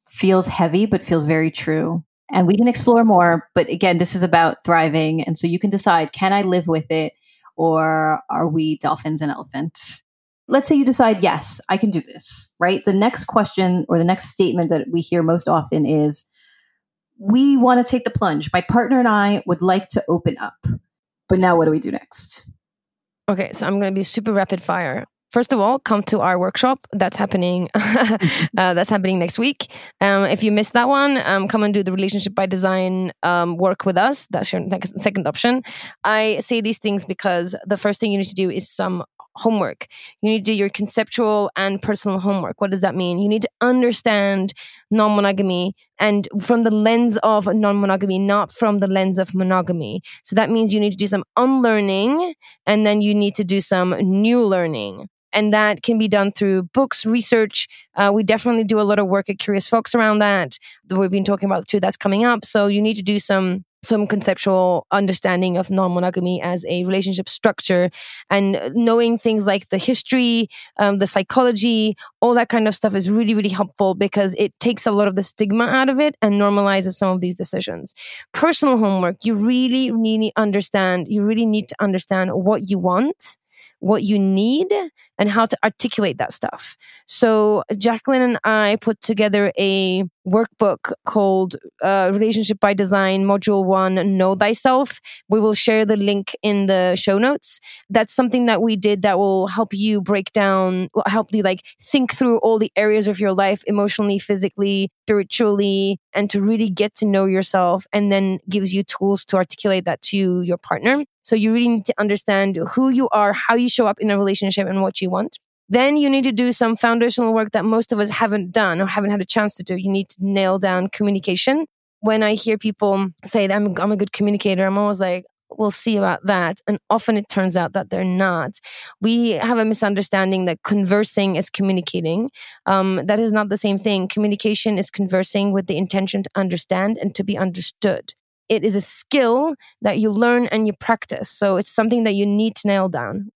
feels heavy, but feels very true. And we can explore more. But again, this is about thriving. And so you can decide can I live with it? Or are we dolphins and elephants? Let's say you decide, yes, I can do this, right? The next question or the next statement that we hear most often is, we want to take the plunge. My partner and I would like to open up. But now what do we do next? Okay, so I'm going to be super rapid fire. first of all, come to our workshop. That's happening. uh, that's happening next week. Um, if you missed that one, um, come and do the relationship by design um, work with us. That's your second option. I say these things because the first thing you need to do is some homework. You need to do your conceptual and personal homework. What does that mean? You need to understand non monogamy and from the lens of non monogamy, not from the lens of monogamy. So that means you need to do some unlearning and then you need to do some new learning. And that can be done through books, research. Uh, we definitely do a lot of work at Curious Fox around that. We've been talking about too. That's coming up. So you need to do some some conceptual understanding of non-monogamy as a relationship structure and knowing things like the history um, the psychology all that kind of stuff is really really helpful because it takes a lot of the stigma out of it and normalizes some of these decisions personal homework you really really understand you really need to understand what you want what you need and how to articulate that stuff. So, Jacqueline and I put together a workbook called uh, Relationship by Design, Module One Know Thyself. We will share the link in the show notes. That's something that we did that will help you break down, help you like think through all the areas of your life emotionally, physically, spiritually, and to really get to know yourself, and then gives you tools to articulate that to your partner. So you really need to understand who you are, how you show up in a relationship, and what you want. Then you need to do some foundational work that most of us haven't done or haven't had a chance to do. You need to nail down communication. When I hear people say that I'm, I'm a good communicator, I'm always like, we'll see about that. And often it turns out that they're not. We have a misunderstanding that conversing is communicating. Um, that is not the same thing. Communication is conversing with the intention to understand and to be understood it is a skill that you learn and you practice. So it's something that you need to nail down.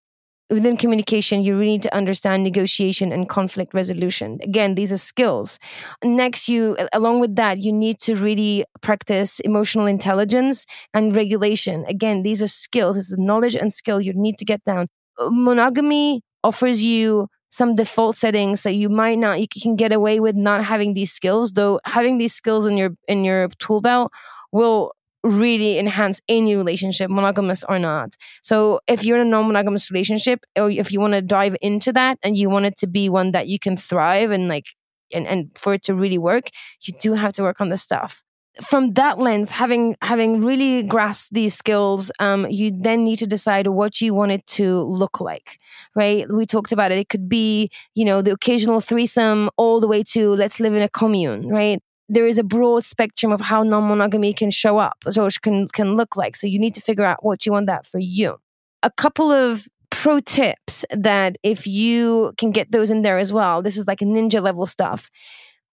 Within communication, you really need to understand negotiation and conflict resolution. Again, these are skills. Next, you, along with that, you need to really practice emotional intelligence and regulation. Again, these are skills. This is knowledge and skill you need to get down. Monogamy offers you some default settings that you might not you can get away with not having these skills though having these skills in your in your tool belt will really enhance any relationship, monogamous or not. So if you're in a non-monogamous relationship, or if you want to dive into that and you want it to be one that you can thrive and like and, and for it to really work, you do have to work on the stuff. From that lens, having having really grasped these skills, um, you then need to decide what you want it to look like, right? We talked about it. It could be, you know, the occasional threesome, all the way to let's live in a commune, right? There is a broad spectrum of how non-monogamy can show up so it can can look like. So you need to figure out what you want that for you. A couple of pro tips that if you can get those in there as well this is like ninja level stuff.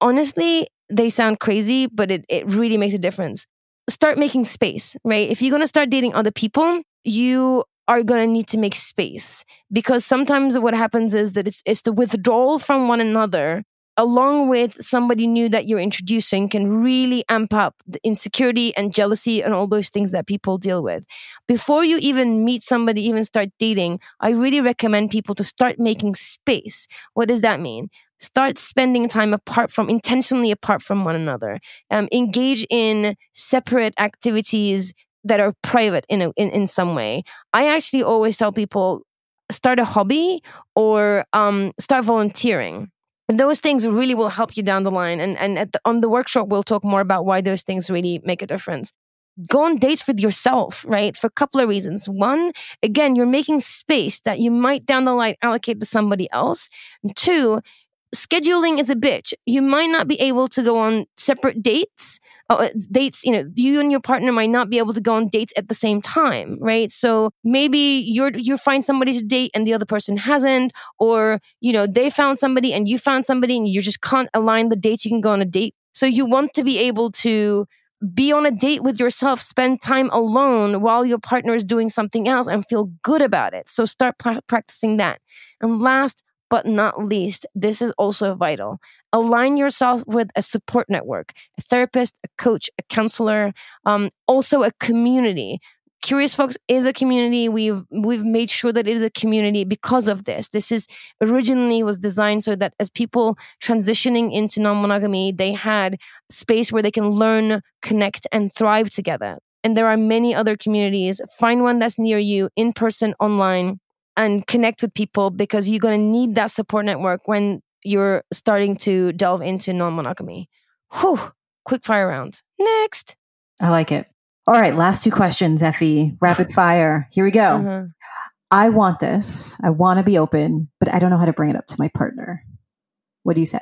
Honestly they sound crazy but it, it really makes a difference. Start making space right? If you're going to start dating other people you are going to need to make space because sometimes what happens is that it's, it's the withdrawal from one another along with somebody new that you're introducing can really amp up the insecurity and jealousy and all those things that people deal with. Before you even meet somebody, even start dating, I really recommend people to start making space. What does that mean? Start spending time apart from, intentionally apart from one another. Um, engage in separate activities that are private in, a, in, in some way. I actually always tell people start a hobby or um, start volunteering those things really will help you down the line. And, and the, on the workshop, we'll talk more about why those things really make a difference. Go on dates with yourself, right? For a couple of reasons. One, again, you're making space that you might down the line allocate to somebody else. And two, scheduling is a bitch. You might not be able to go on separate dates. Uh, dates, you know, you and your partner might not be able to go on dates at the same time, right? So maybe you're you find somebody to date and the other person hasn't, or you know, they found somebody and you found somebody and you just can't align the dates you can go on a date. So you want to be able to be on a date with yourself, spend time alone while your partner is doing something else and feel good about it. So start practicing that. And last, but not least, this is also vital. Align yourself with a support network, a therapist, a coach, a counselor, um, also a community. Curious Fox is a community. We've we've made sure that it is a community because of this. This is originally was designed so that as people transitioning into non-monogamy, they had space where they can learn, connect, and thrive together. And there are many other communities. Find one that's near you, in person, online and connect with people because you're going to need that support network when you're starting to delve into non-monogamy. Whew, quick fire round. Next. I like it. All right, last two questions, Effie. Rapid fire. Here we go. Uh-huh. I want this. I want to be open, but I don't know how to bring it up to my partner. What do you say?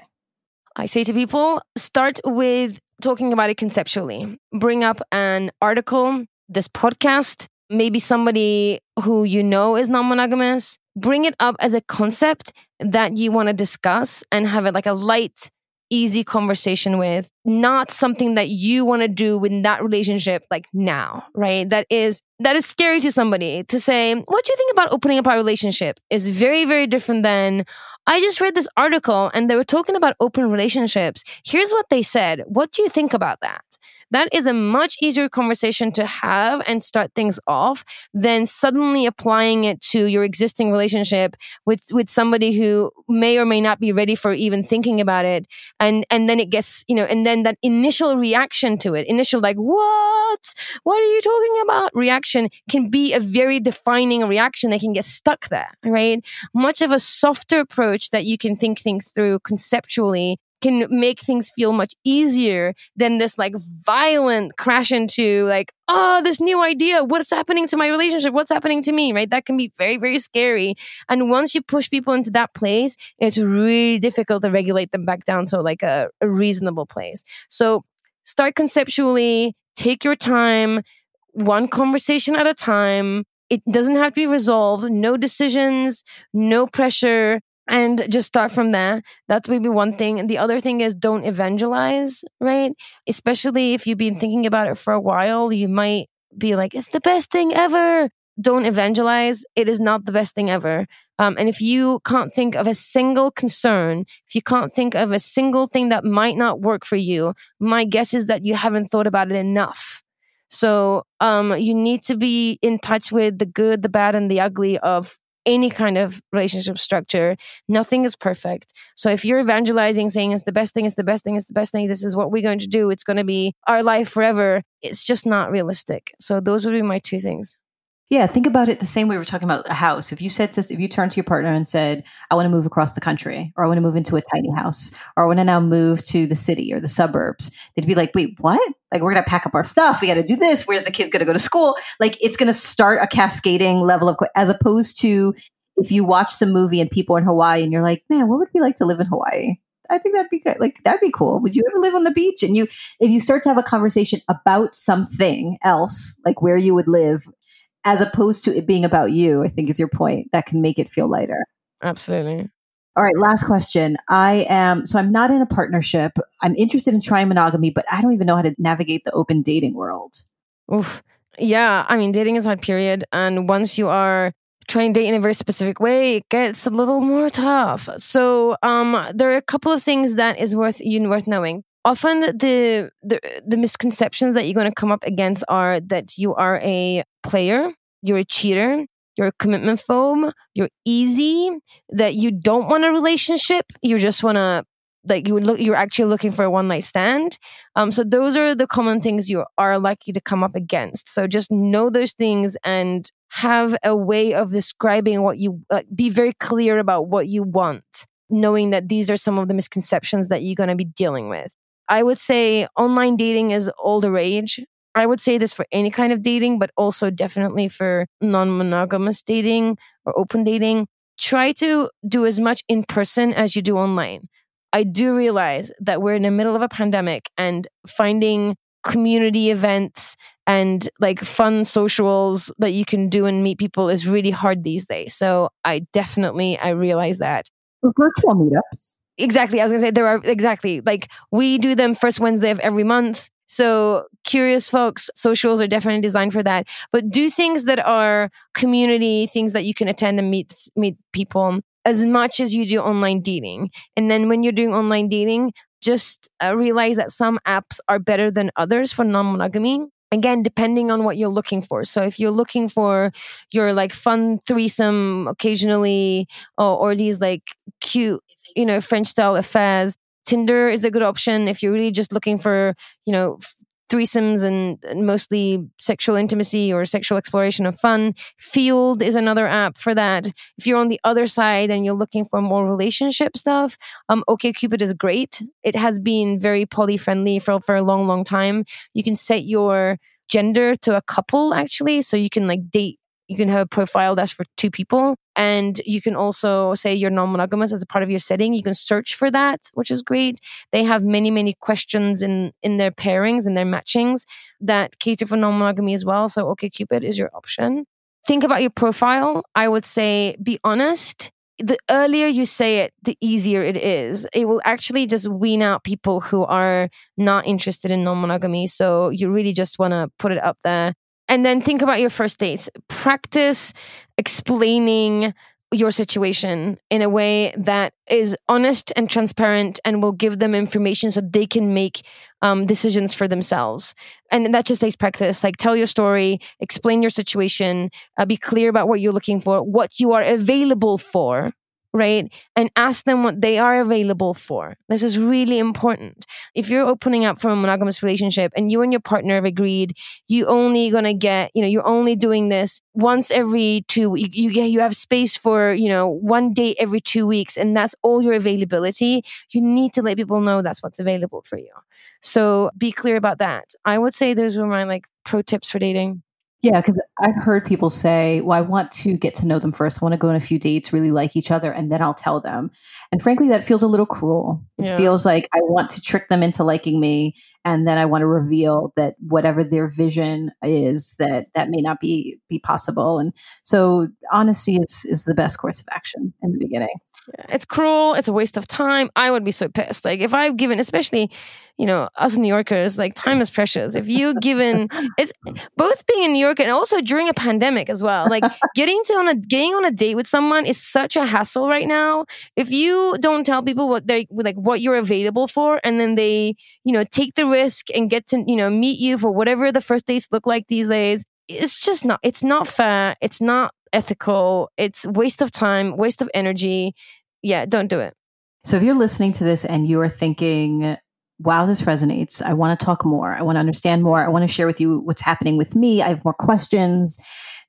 I say to people, start with talking about it conceptually. Bring up an article, this podcast, maybe somebody who you know is non monogamous. Bring it up as a concept that you want to discuss and have it like a light, easy conversation with, not something that you want to do in that relationship like now, right? That is that is scary to somebody to say, what do you think about opening up our relationship? Is very, very different than I just read this article and they were talking about open relationships. Here's what they said. What do you think about that? That is a much easier conversation to have and start things off than suddenly applying it to your existing relationship with with somebody who may or may not be ready for even thinking about it. And and then it gets you know and then that initial reaction to it initial like what? What are you talking about? reaction can be a very defining reaction that can get stuck there right? Much of a softer approach that you can think things through conceptually can make things feel much easier than this like violent crash into like oh this new idea. What's happening to my relationship? What's happening to me? Right? That can be very very scary. And once you push people into that place it's really difficult to regulate them back down to like a, a reasonable place. So start conceptually take your time one conversation at a time. It doesn't have to be resolved. No decisions no pressure and just start from there. That's maybe one thing. And the other thing is don't evangelize, right? Especially if you've been thinking about it for a while, you might be like, it's the best thing ever. Don't evangelize. It is not the best thing ever. Um, and if you can't think of a single concern, if you can't think of a single thing that might not work for you, my guess is that you haven't thought about it enough. So um, you need to be in touch with the good, the bad, and the ugly of any kind of relationship structure. Nothing is perfect. So if you're evangelizing, saying it's the best thing, it's the best thing, it's the best thing, this is what we're going to do, it's going to be our life forever, it's just not realistic. So those would be my two things. Yeah, think about it the same way we're talking about a house. If you said to, if you turned to your partner and said, "I want to move across the country," or "I want to move into a tiny house," or "I want to now move to the city or the suburbs," they'd be like, "Wait, what? Like we're gonna pack up our stuff. We got to do this. Where's the kids gonna go to school?" Like it's gonna start a cascading level of, as opposed to if you watch some movie and people in Hawaii and you're like, "Man, what would be like to live in Hawaii?" I think that'd be good. Like that'd be cool. Would you ever live on the beach? And you, if you start to have a conversation about something else, like where you would live as opposed to it being about you, I think is your point. That can make it feel lighter. Absolutely. All right, last question. I am so I'm not in a partnership. I'm interested in trying monogamy, but I don't even know how to navigate the open dating world. Oof. Yeah, I mean, dating is hard, period. And once you are trying to date in a very specific way, it gets a little more tough. So, um, there are a couple of things that is worth you worth knowing often the, the the misconceptions that you're going to come up against are that you are a player, you're a cheater, you're a commitment phobe, you're easy, that you don't want a relationship, you just want to like you look you're actually looking for a one night stand. Um so those are the common things you are likely to come up against. So just know those things and have a way of describing what you uh, be very clear about what you want knowing that these are some of the misconceptions that you're going to be dealing with I would say online dating is all the rage. I would say this for any kind of dating, but also definitely for non monogamous dating or open dating. Try to do as much in person as you do online. I do realize that we're in the middle of a pandemic and finding community events and like fun socials that you can do and meet people is really hard these days. So I definitely I realize that. Virtual meetups Exactly. I was going to say there are exactly like we do them first Wednesday of every month. So curious fox, socials are definitely designed for that. But do things that are community things that you can attend and meet meet people as much as you do online dating. And then when you're doing online dating, just uh, realize that some apps are better than others for non-monogamy again depending on what you're looking for so if you're looking for your like fun threesome occasionally or, or these like cute you know, French style affairs. Tinder is a good option if you're really just looking for, you know, threesomes and mostly sexual intimacy or sexual exploration of fun. Feeld is another app for that. If you're on the other side and you're looking for more relationship stuff, um, OkCupid is great. It has been very poly friendly for for a long, long time. You can set your gender to a couple actually, so you can like date you can have a profile that's for two people and you can also say you're non-monogamous as a part of your setting. You can search for that which is great. They have many many questions in in their pairings and their matchings that cater for non-monogamy as well. So okcupid is your option. Think about your profile. I would say be honest. The earlier you say it, the easier it is. It will actually just wean out people who are not interested in non monogamy. So you really just want to put it up there and then think about your first dates. Practice explaining your situation in a way that is honest and transparent and will give them information so they can make um, decisions for themselves. And that just takes practice. Like, tell your story, explain your situation, uh, be clear about what you're looking for, what you are available for right? And ask them what they are available for. This is really important. If you're opening up from a monogamous relationship and you and your partner have agreed you only gonna get, you know, you're only doing this once every two, you, you get, you have space for, you know, one date every two weeks, and that's all your availability. You need to let people know that's what's available for you. So be clear about that. I would say those were my like pro tips for dating. Yeah, because I've heard people say, well, I want to get to know them first. I want to go on a few dates, really like each other, and then I'll tell them. And frankly, that feels a little cruel. It yeah. feels like I want to trick them into liking me, and then I want to reveal that whatever their vision is, that that may not be be possible. And so honesty is, is the best course of action in the beginning. Yeah, it's cruel. It's a waste of time. I would be so pissed. Like if I've given, especially, you know, us New Yorkers, like time is precious. If you given, it's both being in New York and also during a pandemic as well. Like getting to on a getting on a date with someone is such a hassle right now. If you don't tell people what they like what you're available for, and then they, you know, take the risk and get to you know meet you for whatever the first dates look like these days, it's just not. It's not fair. It's not ethical. It's waste of time, waste of energy. Yeah, don't do it. So if you're listening to this and you're thinking, wow, this resonates. I want to talk more. I want to understand more. I want to share with you what's happening with me. I have more questions.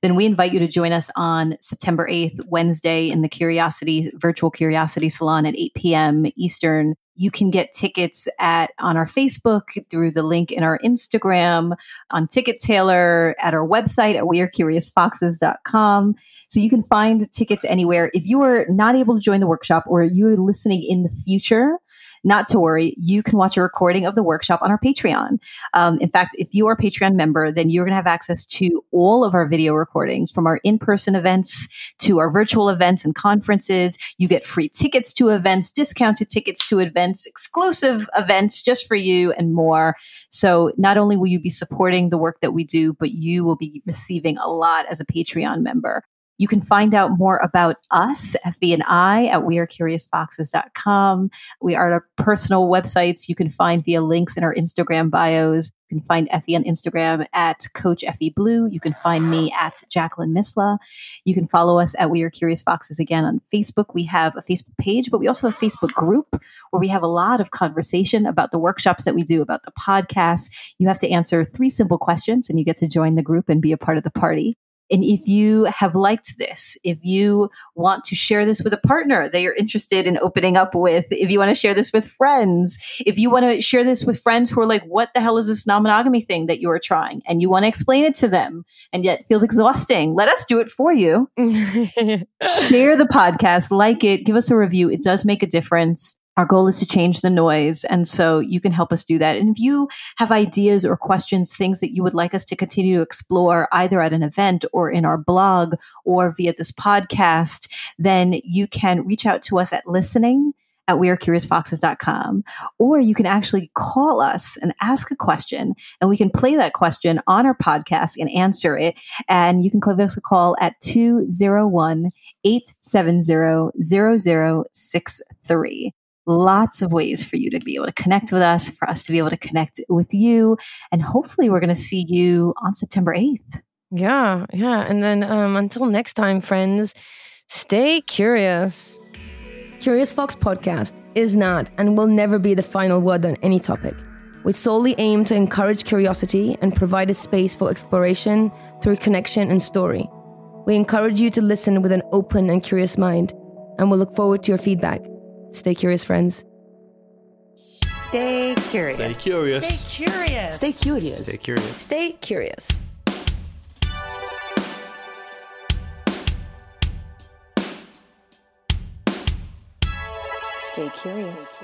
Then we invite you to join us on September 8th, Wednesday, in the Curiosity Virtual Curiosity Salon at 8 p.m. Eastern. You can get tickets at on our Facebook through the link in our Instagram, on Ticket Tailor, at our website at wearecuriousfoxes.com. So you can find tickets anywhere. If you are not able to join the workshop or you're listening in the future, not to worry, you can watch a recording of the workshop on our Patreon. Um, in fact, if you are a Patreon member, then you're going to have access to all of our video recordings from our in person events to our virtual events and conferences. You get free tickets to events, discounted tickets to events, exclusive events just for you, and more. So not only will you be supporting the work that we do, but you will be receiving a lot as a Patreon member. You can find out more about us, Effie and I, at wearecuriousfoxes.com. We are our personal websites you can find via links in our Instagram bios. You can find Effie on Instagram at Coach Effie Blue. You can find me at Jacqueline Misla. You can follow us at We Are Curious Foxes again on Facebook. We have a Facebook page, but we also have a Facebook group where we have a lot of conversation about the workshops that we do, about the podcast. You have to answer three simple questions and you get to join the group and be a part of the party. And if you have liked this, if you want to share this with a partner that you're interested in opening up with, if you want to share this with friends, if you want to share this with friends who are like, what the hell is this non monogamy thing that you are trying? And you want to explain it to them and yet feels exhausting, let us do it for you. share the podcast, like it, give us a review. It does make a difference. Our goal is to change the noise. And so you can help us do that. And if you have ideas or questions, things that you would like us to continue to explore either at an event or in our blog or via this podcast, then you can reach out to us at listening at wearecuriousfoxes.com. Or you can actually call us and ask a question, and we can play that question on our podcast and answer it. And you can give us a call at 201 870 0063 lots of ways for you to be able to connect with us, for us to be able to connect with you. And hopefully, we're going to see you on September 8th. Yeah, yeah. And then um, until next time, friends, stay curious. Curious Fox podcast is not and will never be the final word on any topic. We solely aim to encourage curiosity and provide a space for exploration through connection and story. We encourage you to listen with an open and curious mind, and we'll look forward to your feedback. Stay curious, friends. Stay curious. Stay curious. Stay curious. Stay curious. Stay curious. Stay curious. Stay curious.